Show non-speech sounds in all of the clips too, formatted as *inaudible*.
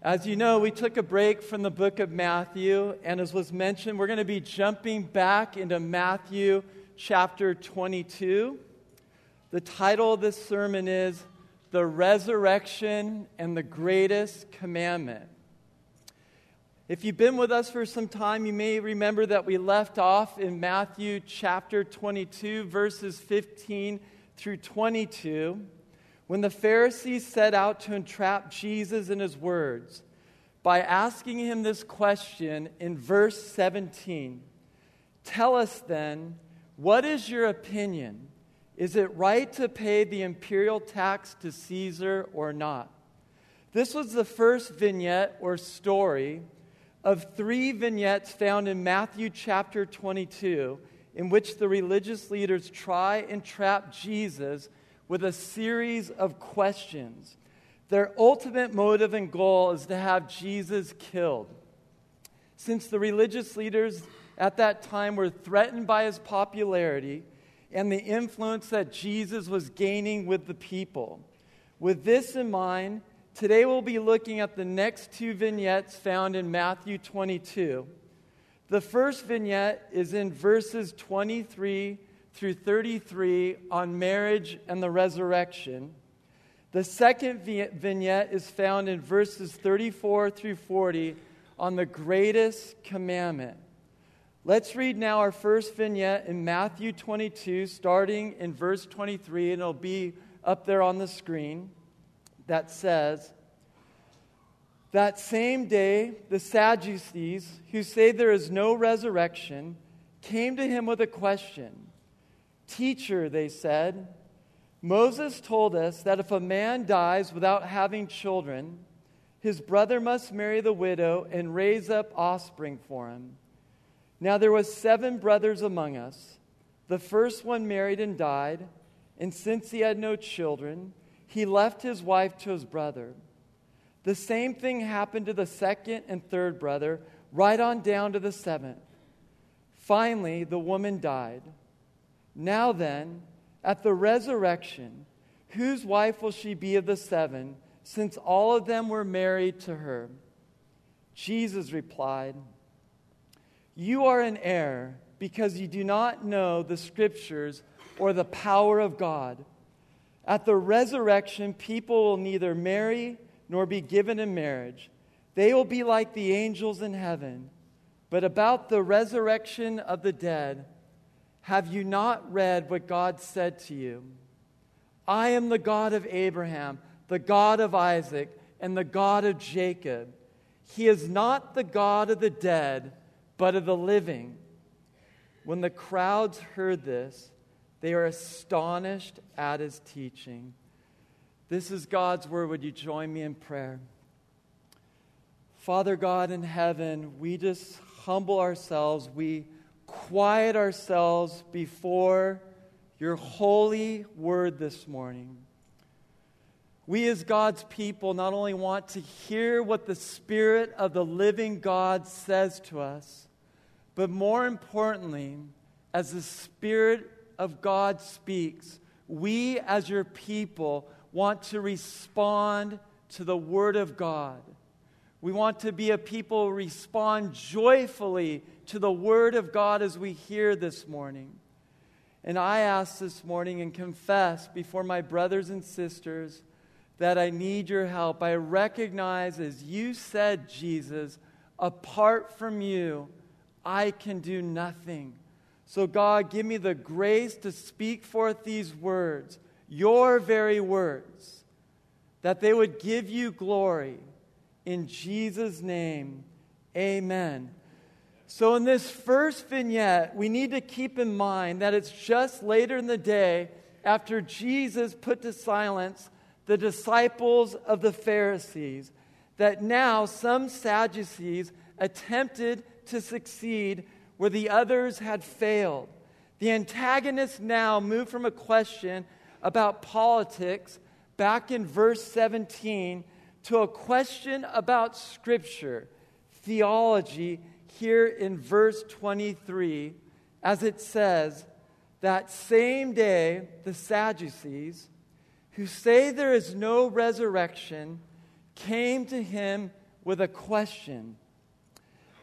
As you know, we took a break from the book of Matthew, and as was mentioned, we're going to be jumping back into Matthew chapter 22. The title of this sermon is The Resurrection and the Greatest Commandment. If you've been with us for some time, you may remember that we left off in Matthew chapter 22, verses 15 through 22 when the Pharisees set out to entrap Jesus in his words by asking him this question in verse 17 Tell us then, what is your opinion? Is it right to pay the imperial tax to Caesar or not? This was the first vignette or story of three vignettes found in Matthew chapter 22, in which the religious leaders try and trap Jesus with a series of questions. Their ultimate motive and goal is to have Jesus killed. Since the religious leaders at that time were threatened by his popularity and the influence that Jesus was gaining with the people. With this in mind, today we'll be looking at the next two vignettes found in Matthew 22. The first vignette is in verses 23 through 33 on marriage and the resurrection. The second vignette is found in verses 34 through 40 on the greatest commandment. Let's read now our first vignette in Matthew 22, starting in verse 23, and it'll be up there on the screen. That says, That same day, the Sadducees, who say there is no resurrection, came to him with a question. Teacher, they said, Moses told us that if a man dies without having children, his brother must marry the widow and raise up offspring for him. Now there was seven brothers among us. The first one married and died, and since he had no children, he left his wife to his brother. The same thing happened to the second and third brother, right on down to the seventh. Finally, the woman died. Now then, at the resurrection, whose wife will she be of the seven, since all of them were married to her? Jesus replied, You are in error because you do not know the scriptures or the power of God. At the resurrection, people will neither marry nor be given in marriage. They will be like the angels in heaven. But about the resurrection of the dead, have you not read what God said to you? I am the God of Abraham, the God of Isaac, and the God of Jacob. He is not the God of the dead, but of the living. When the crowds heard this, they are astonished at his teaching. This is God's word. Would you join me in prayer? Father God in heaven, we just humble ourselves. We quiet ourselves before your holy word this morning. We, as God's people, not only want to hear what the Spirit of the living God says to us, but more importantly, as the Spirit of God speaks, we, as your people, want to respond to the Word of God. We want to be a people who respond joyfully to the Word of God as we hear this morning. And I ask this morning and confess before my brothers and sisters that I need your help. I recognize, as you said, Jesus, apart from you, I can do nothing. So, God, give me the grace to speak forth these words, your very words, that they would give you glory. In Jesus' name, amen. So, in this first vignette, we need to keep in mind that it's just later in the day after Jesus put to silence the disciples of the Pharisees that now some Sadducees attempted to succeed where the others had failed. The antagonists now move from a question about politics back in verse 17 to a question about Scripture, theology, here in verse 23 as it says, That same day, the Sadducees, who say there is no resurrection, came to him with a question.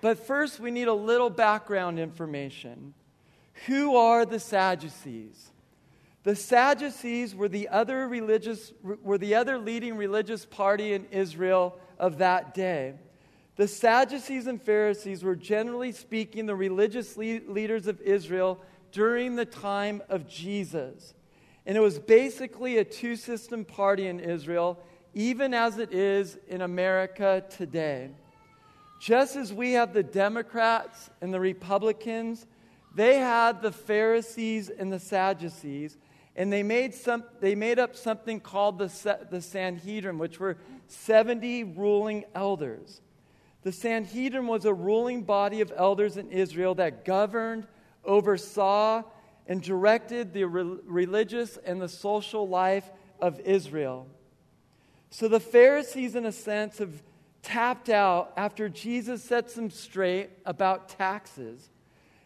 But first, we need a little background information. Who are the Sadducees? The Sadducees were the other religious were the other leading religious party in Israel of that day. The Sadducees and Pharisees were generally speaking the religious le- leaders of Israel during the time of Jesus. And it was basically a two system party in Israel, even as it is in America today. Just as we have the Democrats and the Republicans, they had the Pharisees and the Sadducees, and they made, some, they made up something called the, the Sanhedrin, which were 70 ruling elders. The Sanhedrin was a ruling body of elders in Israel that governed, oversaw, and directed the re- religious and the social life of Israel. So the Pharisees, in a sense, have tapped out after Jesus sets them straight about taxes.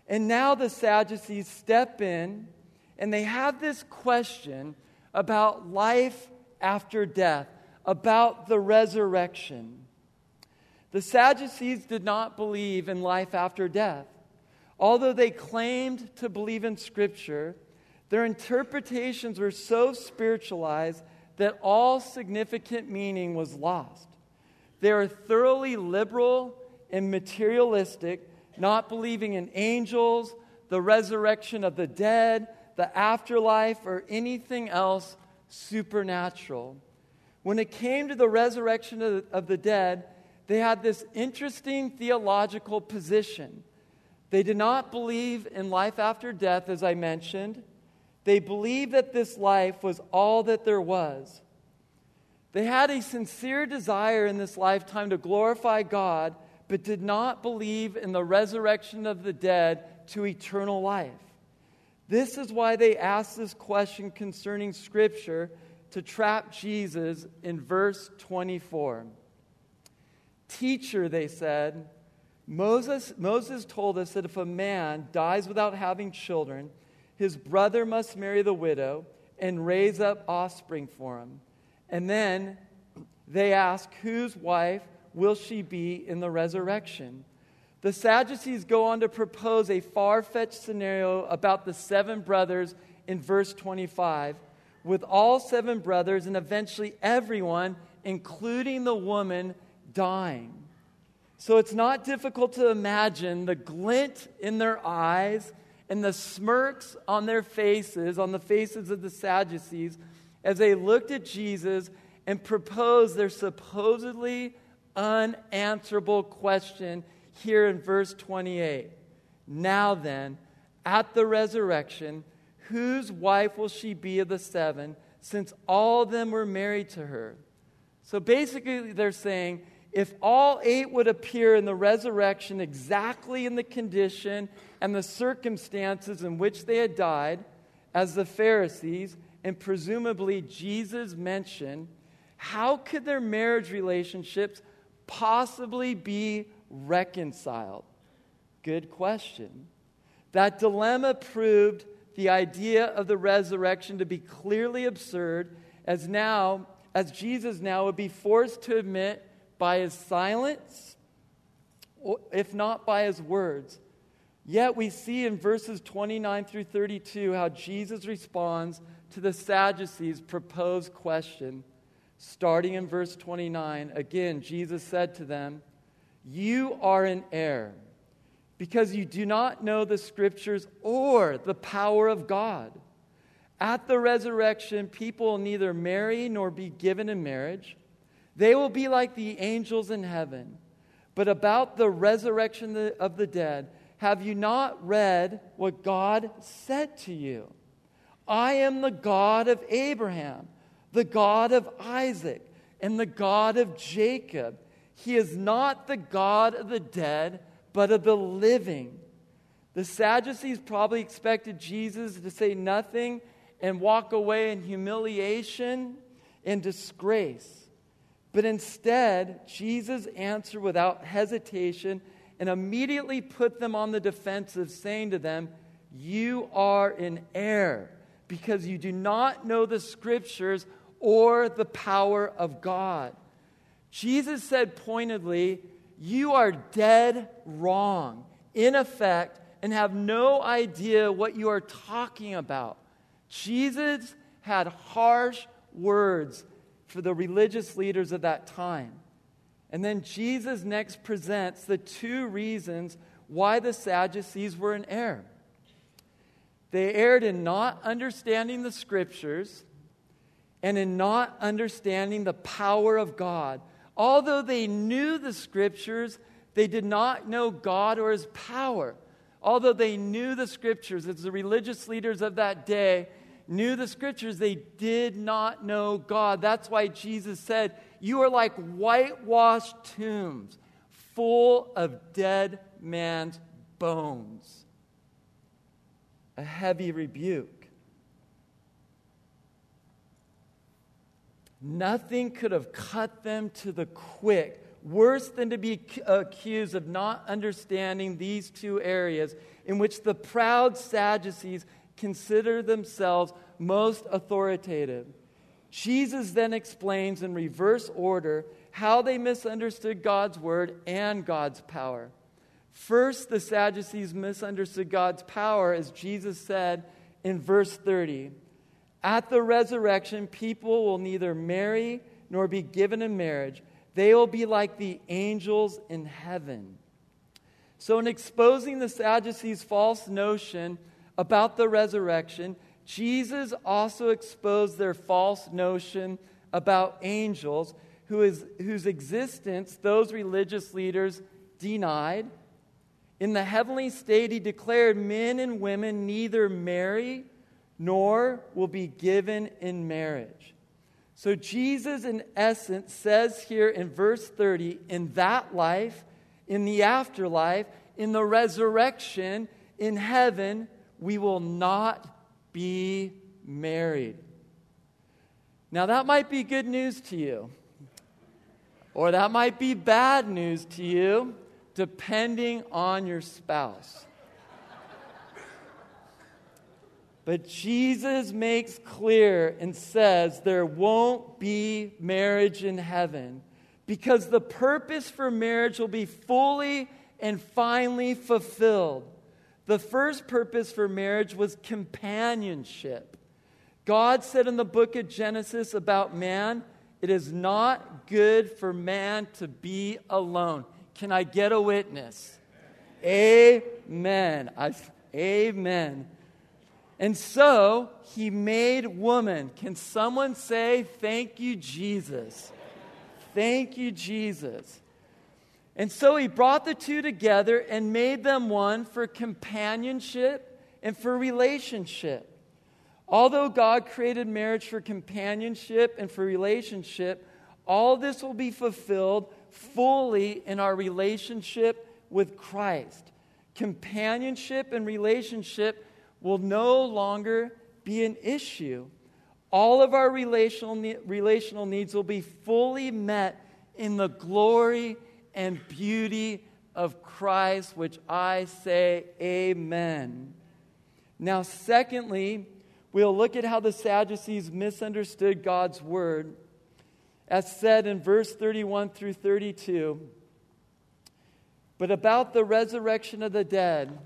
And now the Sadducees step in and they have this question about life after death, about the resurrection. The Sadducees did not believe in life after death. Although they claimed to believe in Scripture, their interpretations were so spiritualized that all significant meaning was lost. They are thoroughly liberal and materialistic, not believing in angels, the resurrection of the dead, the afterlife, or anything else supernatural. When it came to the resurrection of the dead, they had this interesting theological position. They did not believe in life after death, as I mentioned. They believed that this life was all that there was. They had a sincere desire in this lifetime to glorify God, but did not believe in the resurrection of the dead to eternal life. This is why they asked this question concerning Scripture to trap Jesus in verse 24. Teacher, they said, Moses, Moses told us that if a man dies without having children, his brother must marry the widow and raise up offspring for him. And then they ask, Whose wife will she be in the resurrection? The Sadducees go on to propose a far fetched scenario about the seven brothers in verse 25, with all seven brothers and eventually everyone, including the woman, dying. So it's not difficult to imagine the glint in their eyes and the smirks on their faces, on the faces of the Sadducees, as they looked at Jesus and proposed their supposedly unanswerable question here in verse 28. Now then, at the resurrection, whose wife will she be of the seven, since all of them were married to her? So basically, they're saying, if all eight would appear in the resurrection exactly in the condition and the circumstances in which they had died, as the Pharisees and presumably Jesus mentioned, how could their marriage relationships possibly be reconciled? Good question. That dilemma proved the idea of the resurrection to be clearly absurd as now as Jesus now would be forced to admit by his silence, if not by his words. Yet we see in verses 29 through 32 how Jesus responds to the Sadducees' proposed question. Starting in verse 29, again, Jesus said to them, You are in error because you do not know the scriptures or the power of God. At the resurrection, people will neither marry nor be given in marriage they will be like the angels in heaven. But about the resurrection of the dead, have you not read what God said to you? I am the God of Abraham, the God of Isaac, and the God of Jacob. He is not the God of the dead, but of the living. The Sadducees probably expected Jesus to say nothing and walk away in humiliation and disgrace. But instead, Jesus answered without hesitation and immediately put them on the defensive, saying to them, You are in error because you do not know the scriptures or the power of God. Jesus said pointedly, You are dead wrong, in effect, and have no idea what you are talking about. Jesus had harsh words for the religious leaders of that time. And then Jesus next presents the two reasons why the Sadducees were in error. They erred in not understanding the scriptures and in not understanding the power of God. Although they knew the scriptures, they did not know God or his power. Although they knew the scriptures, as the religious leaders of that day knew the scriptures, they did not know God. That's why Jesus said, You are like whitewashed tombs, full of dead man's bones. A heavy rebuke. Nothing could have cut them to the quick, worse than to be accused of not understanding these two areas in which the proud Sadducees consider themselves most authoritative. Jesus then explains in reverse order how they misunderstood God's word and God's power. First, the Sadducees misunderstood God's power, as Jesus said in verse 30. At the resurrection, people will neither marry nor be given in marriage. They will be like the angels in heaven. So, in exposing the Sadducees' false notion about the resurrection, Jesus also exposed their false notion about angels, who is, whose existence those religious leaders denied. In the heavenly state, he declared men and women neither marry nor will be given in marriage. So, Jesus, in essence, says here in verse 30 in that life, in the afterlife, in the resurrection, in heaven, we will not be married. Now, that might be good news to you, or that might be bad news to you, depending on your spouse. But Jesus makes clear and says there won't be marriage in heaven because the purpose for marriage will be fully and finally fulfilled. The first purpose for marriage was companionship. God said in the book of Genesis about man, it is not good for man to be alone. Can I get a witness? Amen. I, amen. And so he made woman. Can someone say, Thank you, Jesus? Thank you, Jesus. And so he brought the two together and made them one for companionship and for relationship. Although God created marriage for companionship and for relationship, all this will be fulfilled fully in our relationship with Christ. Companionship and relationship will no longer be an issue. All of our relational, relational needs will be fully met in the glory and beauty of Christ, which I say, Amen. Now, secondly, we'll look at how the Sadducees misunderstood God's word. As said in verse 31 through 32, but about the resurrection of the dead,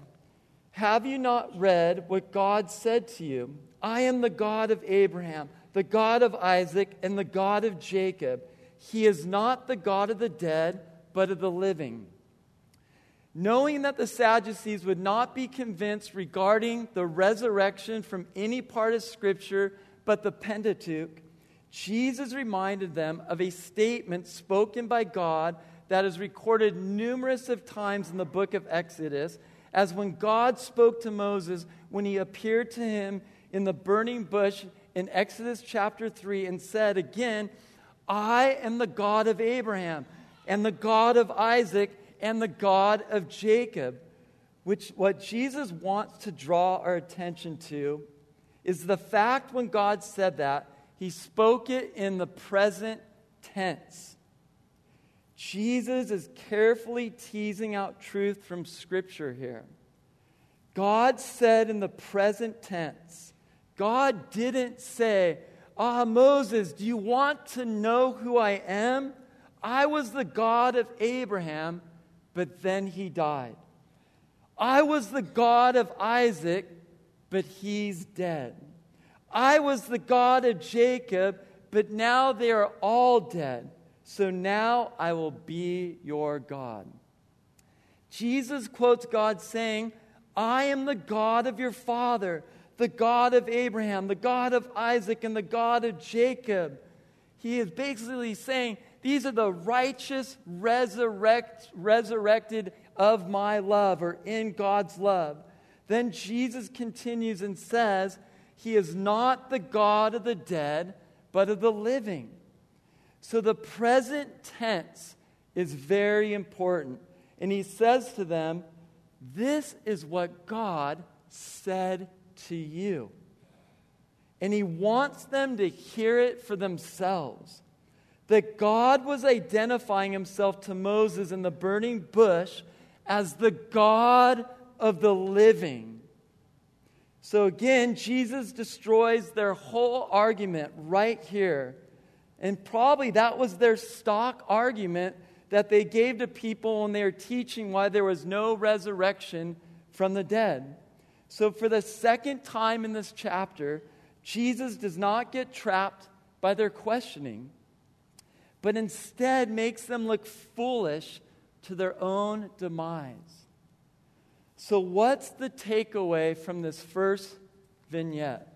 have you not read what God said to you? I am the God of Abraham, the God of Isaac, and the God of Jacob. He is not the God of the dead, but of the living. Knowing that the Sadducees would not be convinced regarding the resurrection from any part of Scripture but the Pentateuch, Jesus reminded them of a statement spoken by God that is recorded numerous of times in the book of Exodus as when God spoke to Moses when he appeared to him in the burning bush in Exodus chapter 3 and said again, I am the God of Abraham and the God of Isaac and the God of Jacob. Which what Jesus wants to draw our attention to is the fact when God said that, he spoke it in the present tense. Jesus is carefully teasing out truth from Scripture here. God said in the present tense, God didn't say, Ah, Moses, do you want to know who I am? I was the God of Abraham, but then he died. I was the God of Isaac, but he's dead. I was the God of Jacob, but now they are all dead. So now I will be your God. Jesus quotes God saying, I am the God of your father, the God of Abraham, the God of Isaac, and the God of Jacob. He is basically saying, These are the righteous, resurrect, resurrected of my love, or in God's love. Then Jesus continues and says, He is not the God of the dead, but of the living. So the present tense is very important. And he says to them, This is what God said to you. And he wants them to hear it for themselves. That God was identifying himself to Moses in the burning bush as the God of the living. So again, Jesus destroys their whole argument right here and probably that was their stock argument that they gave to people when they were teaching why there was no resurrection from the dead. So, for the second time in this chapter, Jesus does not get trapped by their questioning, but instead makes them look foolish to their own demise. So, what's the takeaway from this first vignette?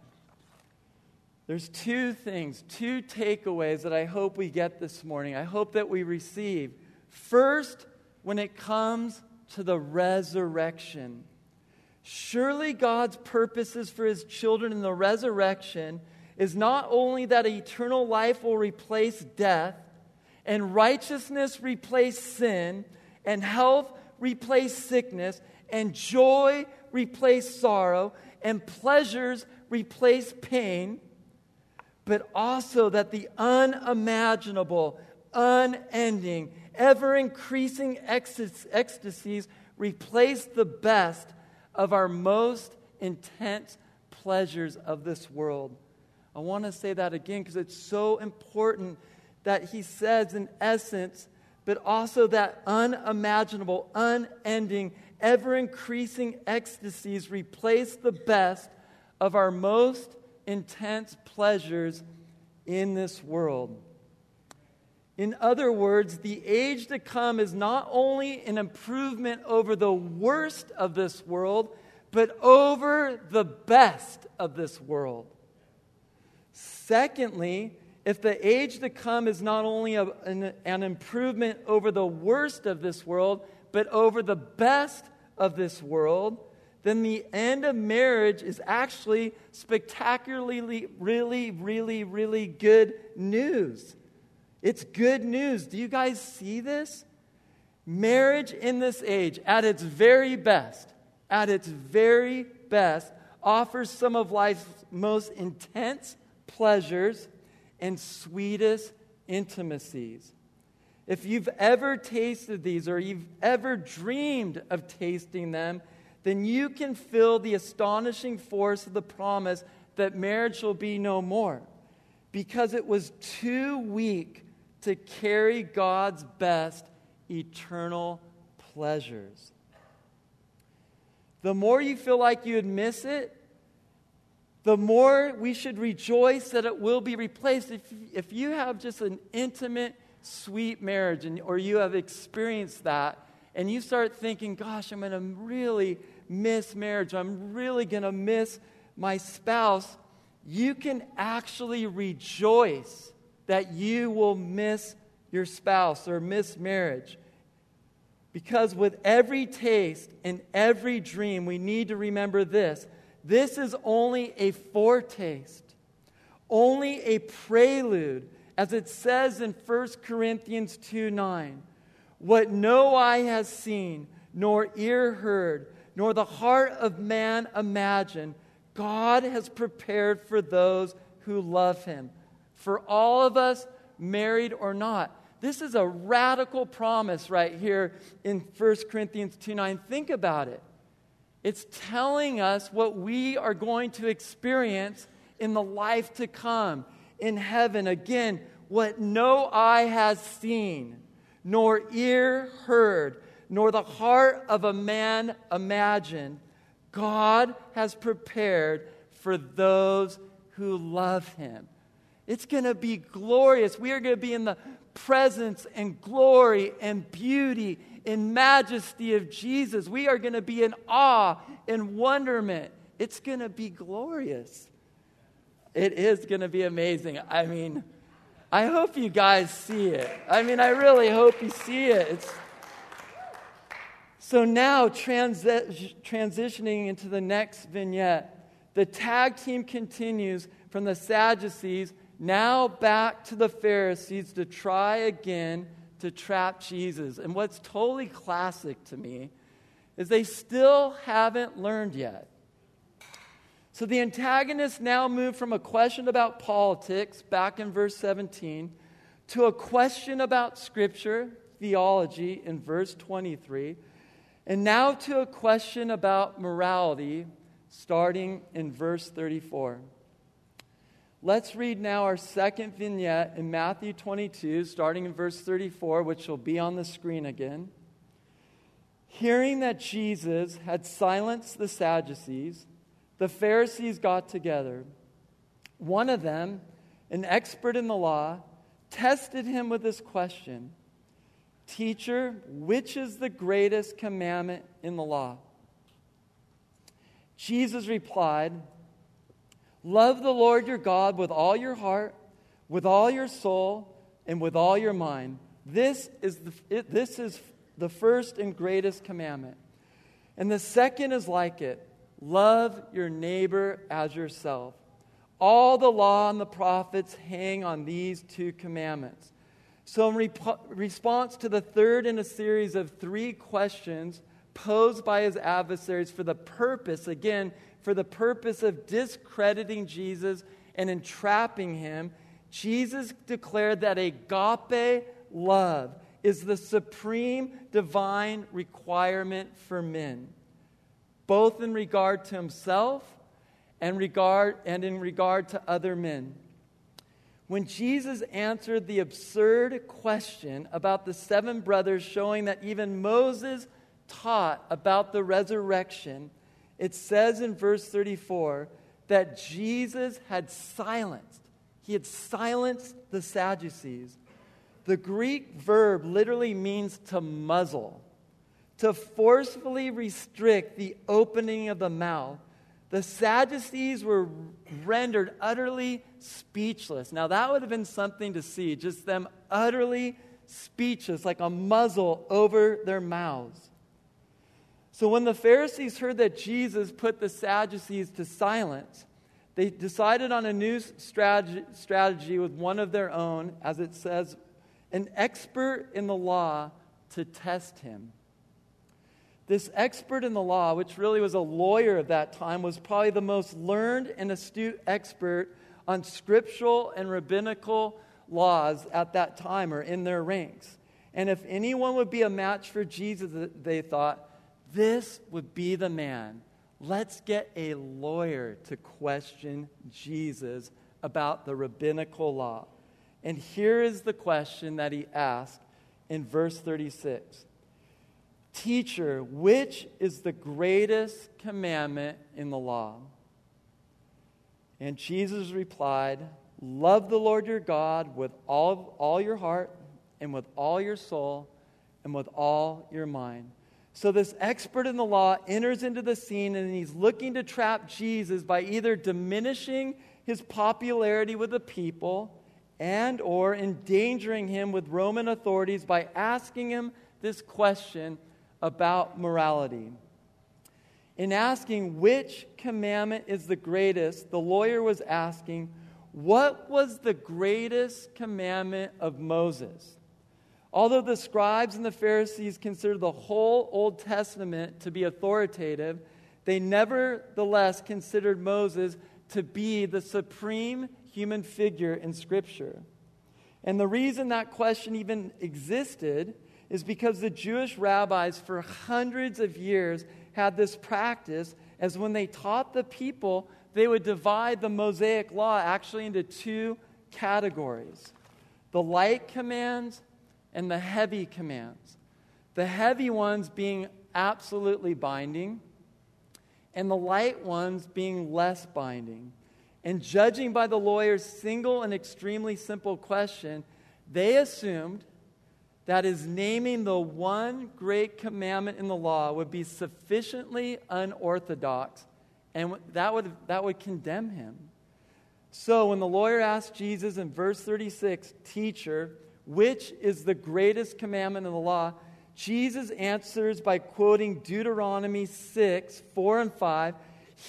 There's two things, two takeaways that I hope we get this morning. I hope that we receive. First, when it comes to the resurrection. Surely God's purposes for his children in the resurrection is not only that eternal life will replace death, and righteousness replace sin, and health replace sickness, and joy replace sorrow, and pleasures replace pain but also that the unimaginable, unending, ever increasing ecstasies replace the best of our most intense pleasures of this world. I want to say that again because it's so important that he says, in essence, but also that unimaginable, unending, ever increasing ecstasies replace the best of our most intense pleasures in this world. In other words, the age to come is not only an improvement over the worst of this world, but over the best of this world. Secondly, if the age to come is not only a, an, an improvement over the worst of this world, but over the best of this world, then the end of marriage is actually spectacularly, really, really, really good news. It's good news. Do you guys see this? Marriage in this age, at its very best, at its very best, offers some of life's most intense pleasures and sweetest intimacies. If you've ever tasted these or you've ever dreamed of tasting them, then you can feel the astonishing force of the promise that marriage will be no more because it was too weak to carry God's best eternal pleasures. The more you feel like you'd miss it, the more we should rejoice that it will be replaced. If, if you have just an intimate, sweet marriage, and, or you have experienced that, and you start thinking, gosh, I'm going to really miss marriage, I'm really going to miss my spouse, you can actually rejoice that you will miss your spouse or miss marriage. Because with every taste and every dream, we need to remember this this is only a foretaste, only a prelude, as it says in 1 Corinthians 2 9. What no eye has seen, nor ear heard, nor the heart of man imagined, God has prepared for those who love him. For all of us, married or not. This is a radical promise right here in 1 Corinthians 2 9. Think about it. It's telling us what we are going to experience in the life to come, in heaven. Again, what no eye has seen, nor ear heard, nor the heart of a man imagined, God has prepared for those who love him. It's going to be glorious. We are going to be in the presence and glory and beauty and majesty of Jesus. We are going to be in awe and wonderment. It's going to be glorious. It is going to be amazing. I mean, I hope you guys see it. I mean, I really hope you see it. It's... So now, transi- transitioning into the next vignette, the tag team continues from the Sadducees now back to the Pharisees to try again to trap Jesus. And what's totally classic to me is they still haven't learned yet. So the antagonists now move from a question about politics, back in verse 17, to a question about scripture, theology, in verse 23, and now to a question about morality, starting in verse 34. Let's read now our second vignette in Matthew 22, starting in verse 34, which will be on the screen again. Hearing that Jesus had silenced the Sadducees, the Pharisees got together. One of them, an expert in the law, tested him with this question Teacher, which is the greatest commandment in the law? Jesus replied, Love the Lord your God with all your heart, with all your soul, and with all your mind. This is the, it, this is the first and greatest commandment. And the second is like it love your neighbor as yourself. All the law and the prophets hang on these two commandments. So, in rep- response to the third in a series of three questions posed by his adversaries for the purpose, again, for the purpose of discrediting Jesus and entrapping him, Jesus declared that agape love is the supreme divine requirement for men, both in regard to himself and, regard, and in regard to other men. When Jesus answered the absurd question about the seven brothers, showing that even Moses taught about the resurrection, it says in verse 34 that Jesus had silenced, he had silenced the Sadducees. The Greek verb literally means to muzzle, to forcefully restrict the opening of the mouth. The Sadducees were rendered utterly speechless. Now, that would have been something to see, just them utterly speechless, like a muzzle over their mouths. So when the Pharisees heard that Jesus put the Sadducees to silence, they decided on a new strategy, strategy with one of their own, as it says, an expert in the law to test him. This expert in the law, which really was a lawyer of that time, was probably the most learned and astute expert on scriptural and rabbinical laws at that time or in their ranks. And if anyone would be a match for Jesus, they thought, this would be the man. Let's get a lawyer to question Jesus about the rabbinical law. And here is the question that he asked in verse 36 Teacher, which is the greatest commandment in the law? And Jesus replied, Love the Lord your God with all, all your heart, and with all your soul, and with all your mind. So, this expert in the law enters into the scene and he's looking to trap Jesus by either diminishing his popularity with the people and or endangering him with Roman authorities by asking him this question about morality. In asking which commandment is the greatest, the lawyer was asking, what was the greatest commandment of Moses? Although the scribes and the Pharisees considered the whole Old Testament to be authoritative, they nevertheless considered Moses to be the supreme human figure in Scripture. And the reason that question even existed is because the Jewish rabbis for hundreds of years had this practice as when they taught the people, they would divide the Mosaic law actually into two categories. the light commands and the heavy commands. The heavy ones being absolutely binding, and the light ones being less binding. And judging by the lawyer's single and extremely simple question, they assumed that is naming the one great commandment in the law would be sufficiently unorthodox and that would, that would condemn him. So when the lawyer asked Jesus in verse 36, Teacher, which is the greatest commandment in the law? Jesus answers by quoting Deuteronomy 6, 4 and 5.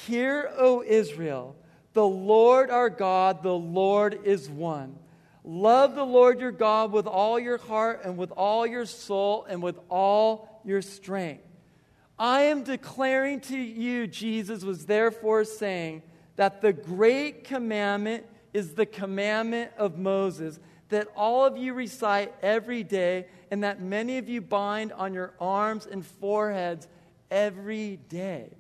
Hear, O Israel, the Lord our God, the Lord is one. Love the Lord your God with all your heart and with all your soul and with all your strength. I am declaring to you, Jesus was therefore saying, that the great commandment is the commandment of Moses that all of you recite every day and that many of you bind on your arms and foreheads every day.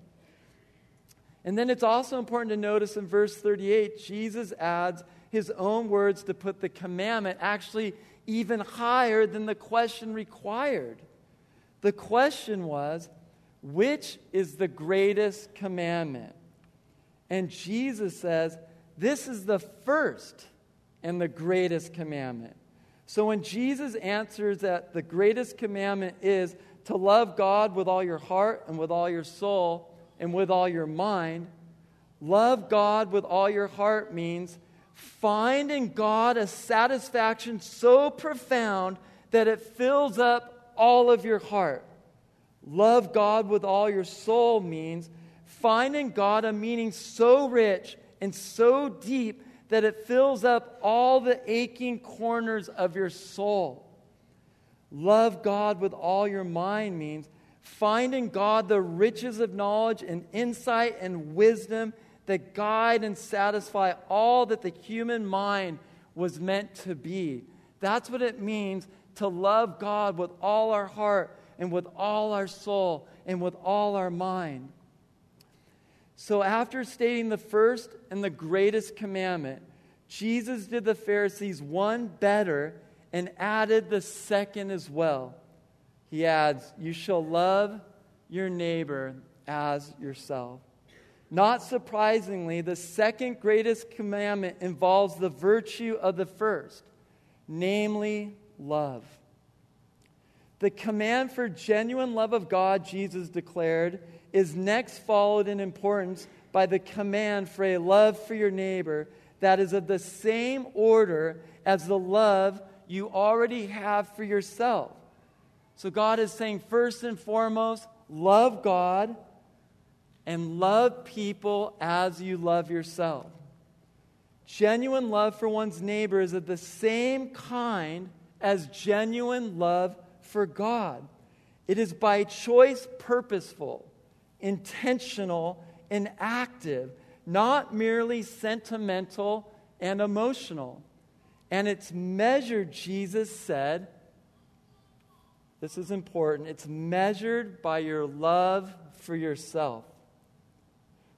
And then it's also important to notice in verse 38, Jesus adds his own words to put the commandment actually even higher than the question required. The question was, which is the greatest commandment? And Jesus says, This is the first and the greatest commandment. So when Jesus answers that the greatest commandment is to love God with all your heart and with all your soul and with all your mind, love God with all your heart means find in God a satisfaction so profound that it fills up all of your heart. Love God with all your soul means find in God a meaning so rich and so deep that it fills up all the aching corners of your soul. Love God with all your mind means find in God the riches of knowledge and insight and wisdom that guide and satisfy all that the human mind was meant to be. That's what it means to love God with all our heart and with all our soul and with all our mind. So, after stating the first and the greatest commandment, Jesus did the Pharisees one better and added the second as well. He adds, You shall love your neighbor as yourself. Not surprisingly, the second greatest commandment involves the virtue of the first, namely love. The command for genuine love of God, Jesus declared, is next followed in importance by the command for a love for your neighbor that is of the same order as the love you already have for yourself. So God is saying, first and foremost, love God and love people as you love yourself. Genuine love for one's neighbor is of the same kind as genuine love for God. It is by choice purposeful intentional, and active, not merely sentimental and emotional. And it's measured, Jesus said, this is important, it's measured by your love for yourself.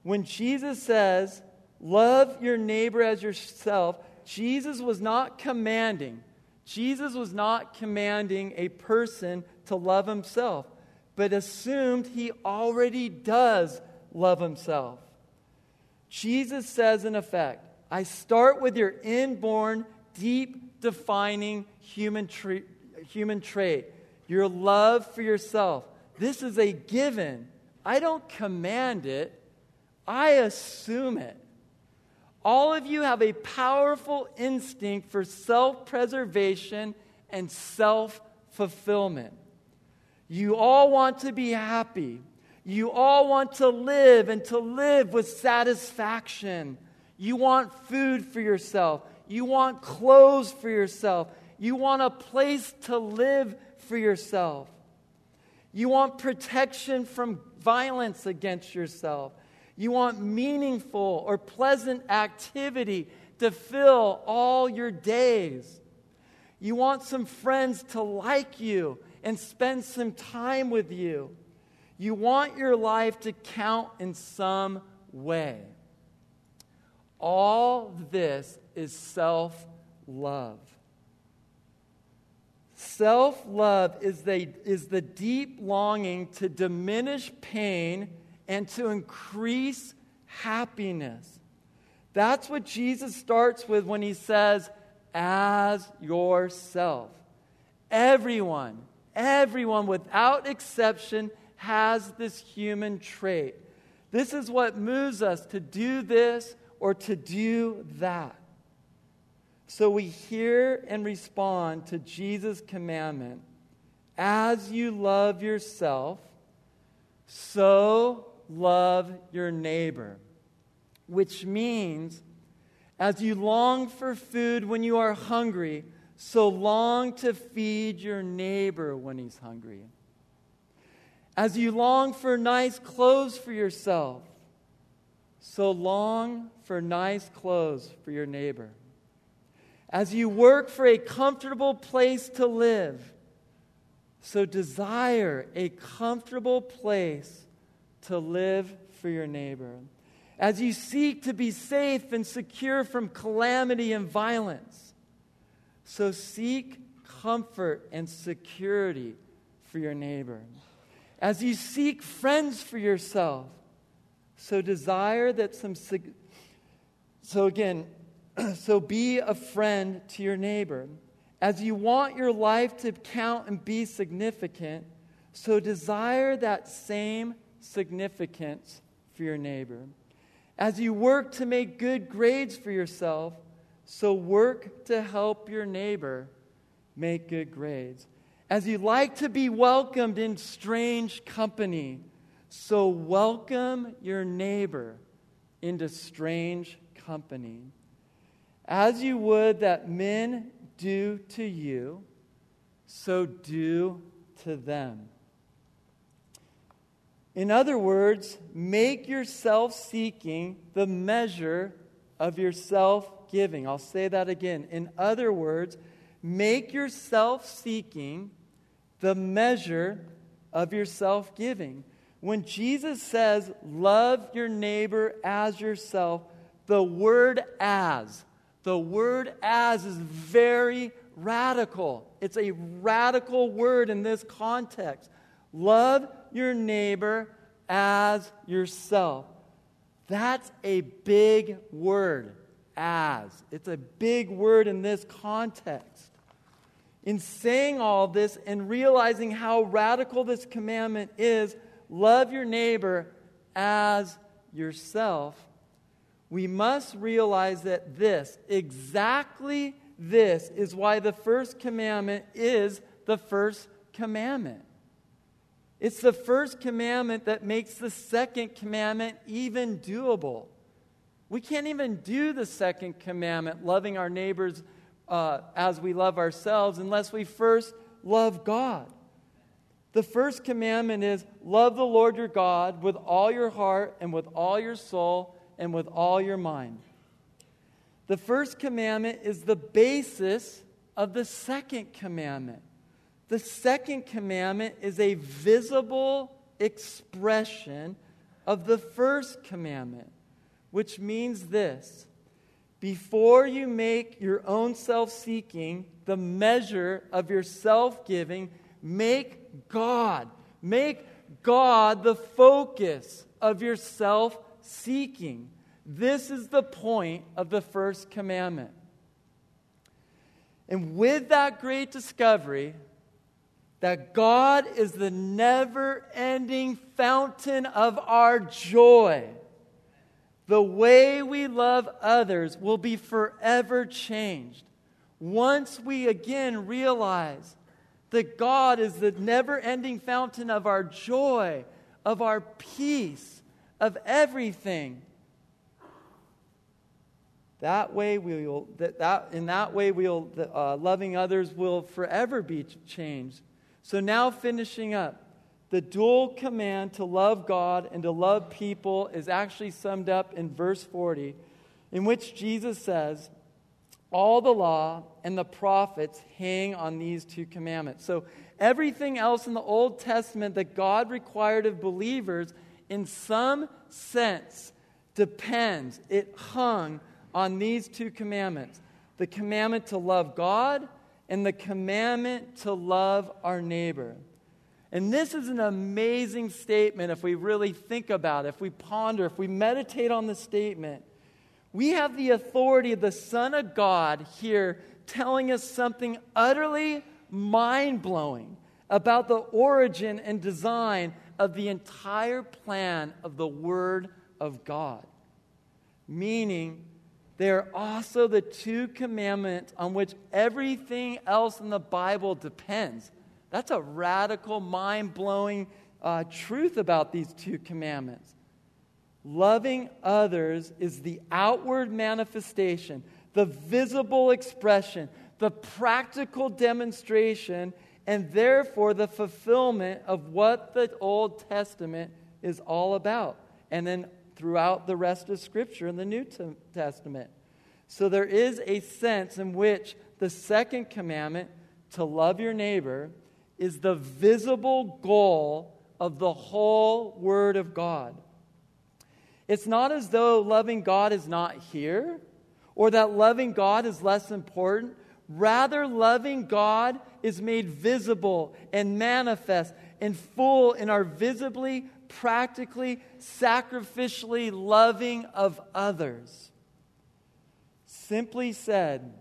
When Jesus says, love your neighbor as yourself, Jesus was not commanding. Jesus was not commanding a person to love himself but assumed he already does love himself. Jesus says, in effect, I start with your inborn, deep, defining human, tra- human trait, your love for yourself. This is a given. I don't command it, I assume it. All of you have a powerful instinct for self preservation and self fulfillment. You all want to be happy. You all want to live and to live with satisfaction. You want food for yourself. You want clothes for yourself. You want a place to live for yourself. You want protection from violence against yourself. You want meaningful or pleasant activity to fill all your days. You want some friends to like you and spend some time with you. You want your life to count in some way. All this is self love. Self love is the, is the deep longing to diminish pain and to increase happiness. That's what Jesus starts with when he says, as yourself. Everyone, everyone without exception has this human trait. This is what moves us to do this or to do that. So we hear and respond to Jesus' commandment as you love yourself, so love your neighbor, which means as you long for food when you are hungry, so long to feed your neighbor when he's hungry. As you long for nice clothes for yourself, so long for nice clothes for your neighbor as you work for a comfortable place to live. So desire a comfortable place to live for your neighbor. As you seek to be safe and secure from calamity and violence, so seek comfort and security for your neighbor. As you seek friends for yourself, so desire that some. So again, *clears throat* so be a friend to your neighbor. As you want your life to count and be significant, so desire that same significance for your neighbor. As you work to make good grades for yourself, so work to help your neighbor make good grades. As you like to be welcomed in strange company, so welcome your neighbor into strange company as you would that men do to you, so do to them. In other words, make your self seeking the measure of your self giving. I'll say that again. In other words, make your self seeking the measure of your self giving. When Jesus says, love your neighbor as yourself, the word as the word as is very radical. It's a radical word in this context. Love your neighbor as yourself. That's a big word, as. It's a big word in this context. In saying all this and realizing how radical this commandment is, love your neighbor as yourself we must realize that this, exactly this, is why the first commandment is the first commandment. It's the first commandment that makes the second commandment even doable. We can't even do the second commandment, loving our neighbors uh, as we love ourselves, unless we first love God. The first commandment is love the Lord your God with all your heart and with all your soul and with all your mind. The first commandment is the basis of the second commandment. The second commandment is a visible expression of the first commandment, which means this before you make your own self seeking the measure of your self giving, make God, make God the focus of your self seeking. This is the point of the first commandment. And with that great discovery, that God is the never ending fountain of our joy, the way we love others will be forever changed. Once we again realize that God is the never ending fountain of our joy, of our peace, of everything. That way, we will, that, that, in that way, we'll, uh, loving others will forever be changed. So, now finishing up, the dual command to love God and to love people is actually summed up in verse 40, in which Jesus says, All the law and the prophets hang on these two commandments. So, everything else in the Old Testament that God required of believers in some sense, depends, it hung on these two commandments the commandment to love God and the commandment to love our neighbor. And this is an amazing statement if we really think about it, if we ponder, if we meditate on the statement. We have the authority of the Son of God here telling us something utterly mind blowing about the origin and design of the entire plan of the Word of God. Meaning, they are also the two commandments on which everything else in the Bible depends. That's a radical, mind blowing uh, truth about these two commandments. Loving others is the outward manifestation, the visible expression, the practical demonstration, and therefore the fulfillment of what the Old Testament is all about. And then throughout the rest of Scripture in the New Testament. So there is a sense in which the second commandment, to love your neighbor, is the visible goal of the whole Word of God. It's not as though loving God is not here or that loving God is less important. Rather, loving God is made visible and manifest and full in our visibly, practically, sacrificially loving of others. Simply said,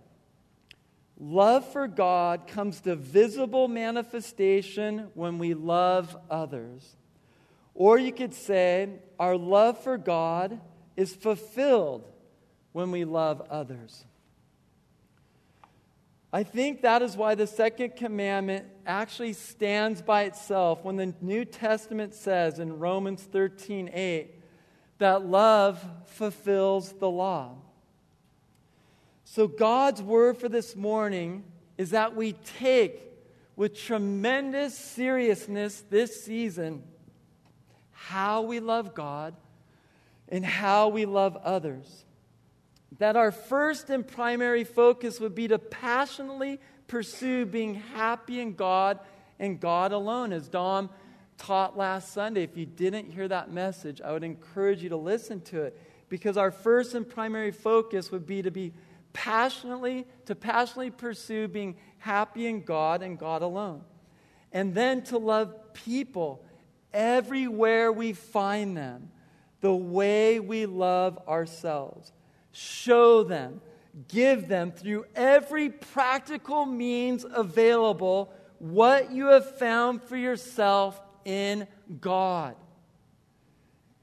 Love for God comes to visible manifestation when we love others. Or you could say, our love for God is fulfilled when we love others. I think that is why the second commandment actually stands by itself when the New Testament says in Romans 13 8 that love fulfills the law. So, God's word for this morning is that we take with tremendous seriousness this season how we love God and how we love others. That our first and primary focus would be to passionately pursue being happy in God and God alone, as Dom taught last Sunday. If you didn't hear that message, I would encourage you to listen to it because our first and primary focus would be to be passionately, to passionately pursue being happy in God and God alone. And then to love people everywhere we find them, the way we love ourselves. Show them, give them through every practical means available what you have found for yourself in God.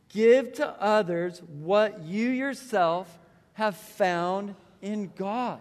Give to others what you yourself have found in God.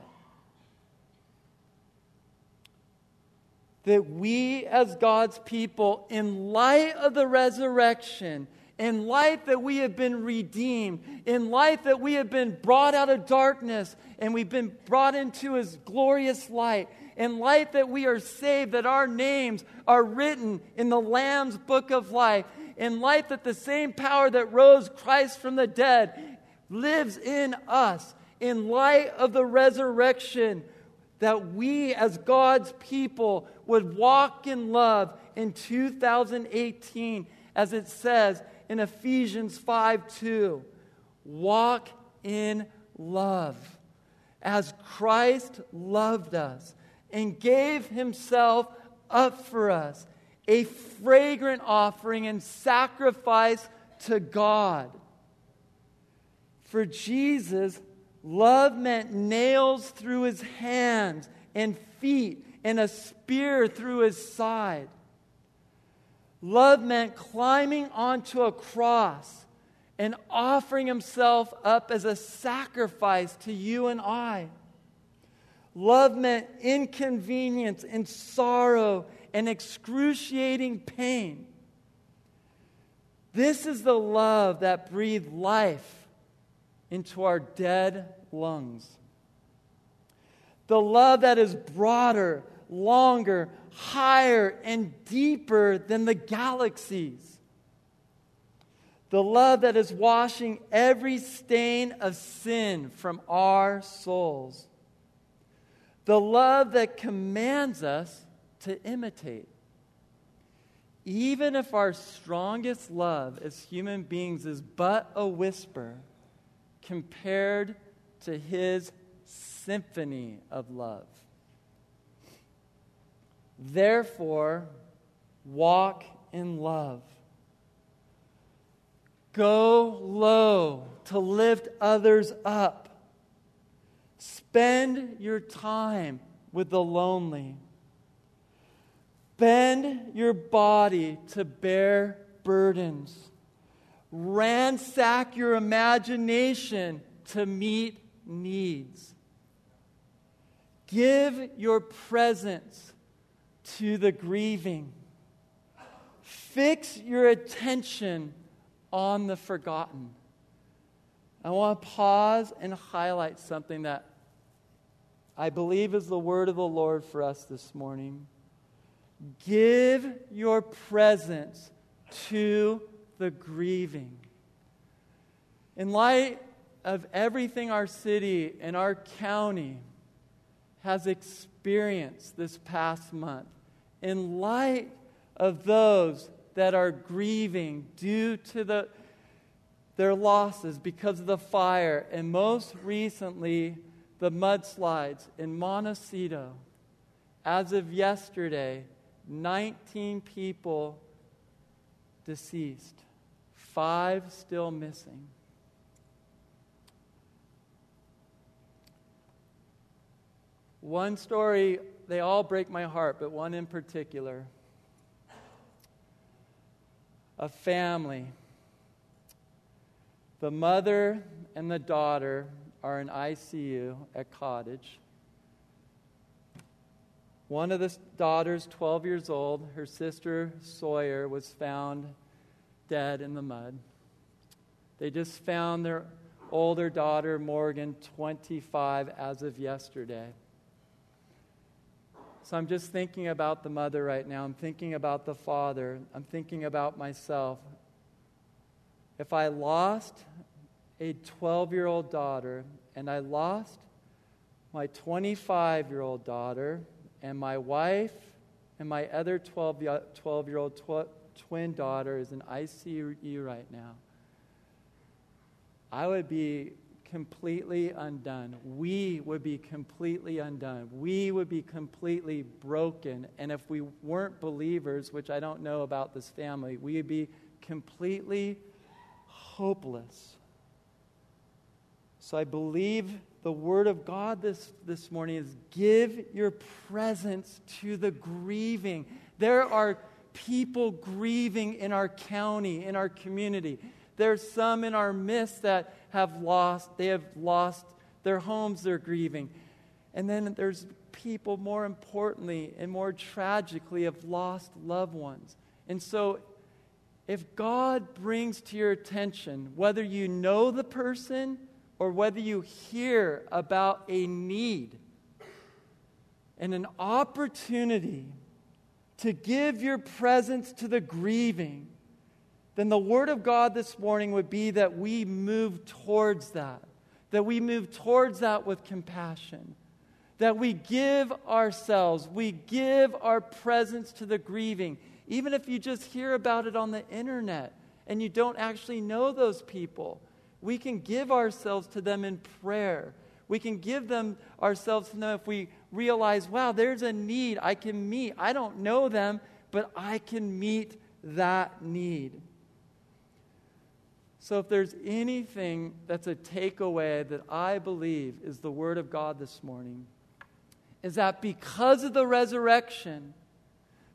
That we, as God's people, in light of the resurrection, in light that we have been redeemed, in light that we have been brought out of darkness and we've been brought into his glorious light, in light that we are saved, that our names are written in the Lamb's book of life, in light that the same power that rose Christ from the dead lives in us, in light of the resurrection, that we as God's people would walk in love in 2018, as it says in Ephesians 5 2. Walk in love, as Christ loved us and gave himself up for us, a fragrant offering and sacrifice to God. For Jesus Love meant nails through his hands and feet and a spear through his side. Love meant climbing onto a cross and offering himself up as a sacrifice to you and I. Love meant inconvenience and sorrow and excruciating pain. This is the love that breathed life into our dead lungs. The love that is broader, longer, higher, and deeper than the galaxies. The love that is washing every stain of sin from our souls. The love that commands us to imitate. Even if our strongest love as human beings is but a whisper, compared to his symphony of love. Therefore, walk in love. Go low to lift others up. Spend your time with the lonely. Bend your body to bear burdens. Ransack your imagination to meet needs. Give your presence to the grieving. Fix your attention on the forgotten. I want to pause and highlight something that I believe is the word of the Lord for us this morning. Give your presence to the grieving. In light of everything our city and our county has experienced this past month, in light of those that are grieving due to the, their losses because of the fire, and most recently, the mudslides in Montecito. As of yesterday, 19 people deceased, five still missing. One story, they all break my heart, but one in particular. A family. The mother and the daughter are in ICU at Cottage. One of the daughters, 12 years old, her sister Sawyer, was found dead in the mud. They just found their older daughter, Morgan, 25, as of yesterday. So I'm just thinking about the mother right now. I'm thinking about the father. I'm thinking about myself. If I lost a 12 year old daughter and I lost my 25 year old daughter, and my wife and my other 12 year old twin daughter is in ICU right now. I would be completely undone. We would be completely undone. We would be completely broken. And if we weren't believers, which I don't know about this family, we would be completely hopeless. So I believe the word of God this, this morning is give your presence to the grieving. There are people grieving in our county, in our community. There's some in our midst that have lost, they have lost their homes, they're grieving. And then there's people, more importantly and more tragically, have lost loved ones. And so, if God brings to your attention, whether you know the person or whether you hear about a need and an opportunity to give your presence to the grieving, then the word of God this morning would be that we move towards that, that we move towards that with compassion, that we give ourselves, we give our presence to the grieving, even if you just hear about it on the internet and you don't actually know those people we can give ourselves to them in prayer. We can give them ourselves to them if we realize, wow, there's a need I can meet. I don't know them, but I can meet that need. So, if there's anything that's a takeaway that I believe is the Word of God this morning, is that because of the resurrection,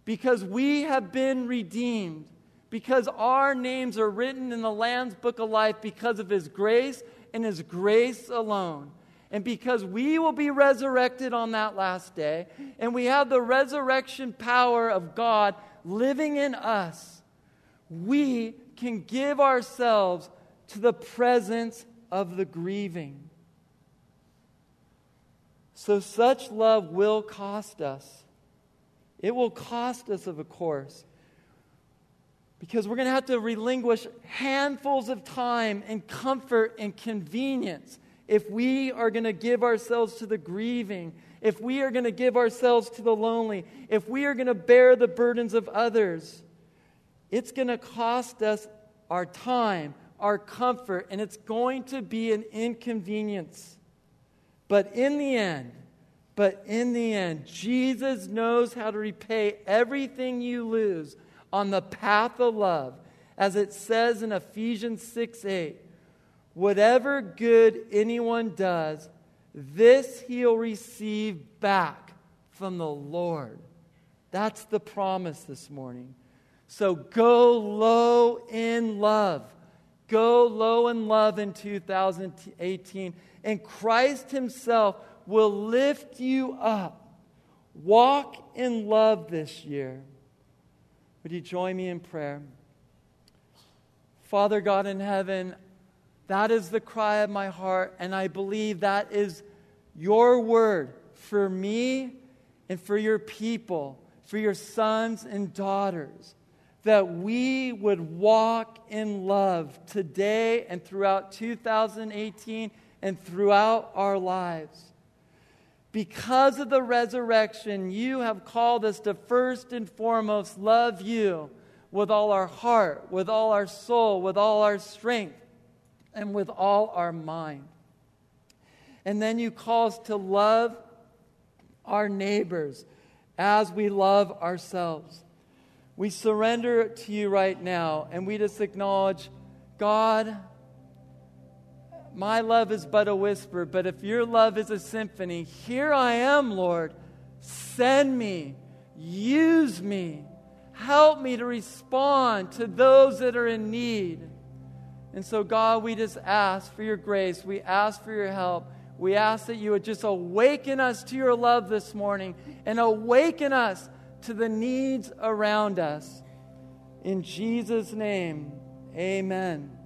because we have been redeemed, because our names are written in the Lamb's book of life because of his grace and his grace alone. And because we will be resurrected on that last day, and we have the resurrection power of God living in us, we can give ourselves to the presence of the grieving. So, such love will cost us. It will cost us, of course because we're going to have to relinquish handfuls of time and comfort and convenience if we are going to give ourselves to the grieving, if we are going to give ourselves to the lonely, if we are going to bear the burdens of others. It's going to cost us our time, our comfort, and it's going to be an inconvenience. But in the end, But in the end, Jesus knows how to repay everything you lose on the path of love, as it says in Ephesians 6 8. Whatever good anyone does, this he'll receive back from the Lord. That's the promise this morning. So go low in love. Go low in love in 2018. And Christ Himself will lift you up. Walk in love this year. Would you join me in prayer? Father God in heaven, that is the cry of my heart, and I believe that is your word for me and for your people, for your sons and daughters, that we would walk in love today and throughout 2018 and throughout our lives. Because of the resurrection, you have called us to first and foremost love you with all our heart, with all our soul, with all our strength, and with all our mind. And then you call us to love our neighbors as we love ourselves. We surrender to you right now and we just acknowledge God, my love is but a whisper, but if your love is a symphony, here I am, Lord. Send me, use me, help me to respond to those that are in need. And so, God, we just ask for your grace, we ask for your help. We ask that you would just awaken us to your love this morning and awaken us to the needs around us. In Jesus' name, amen.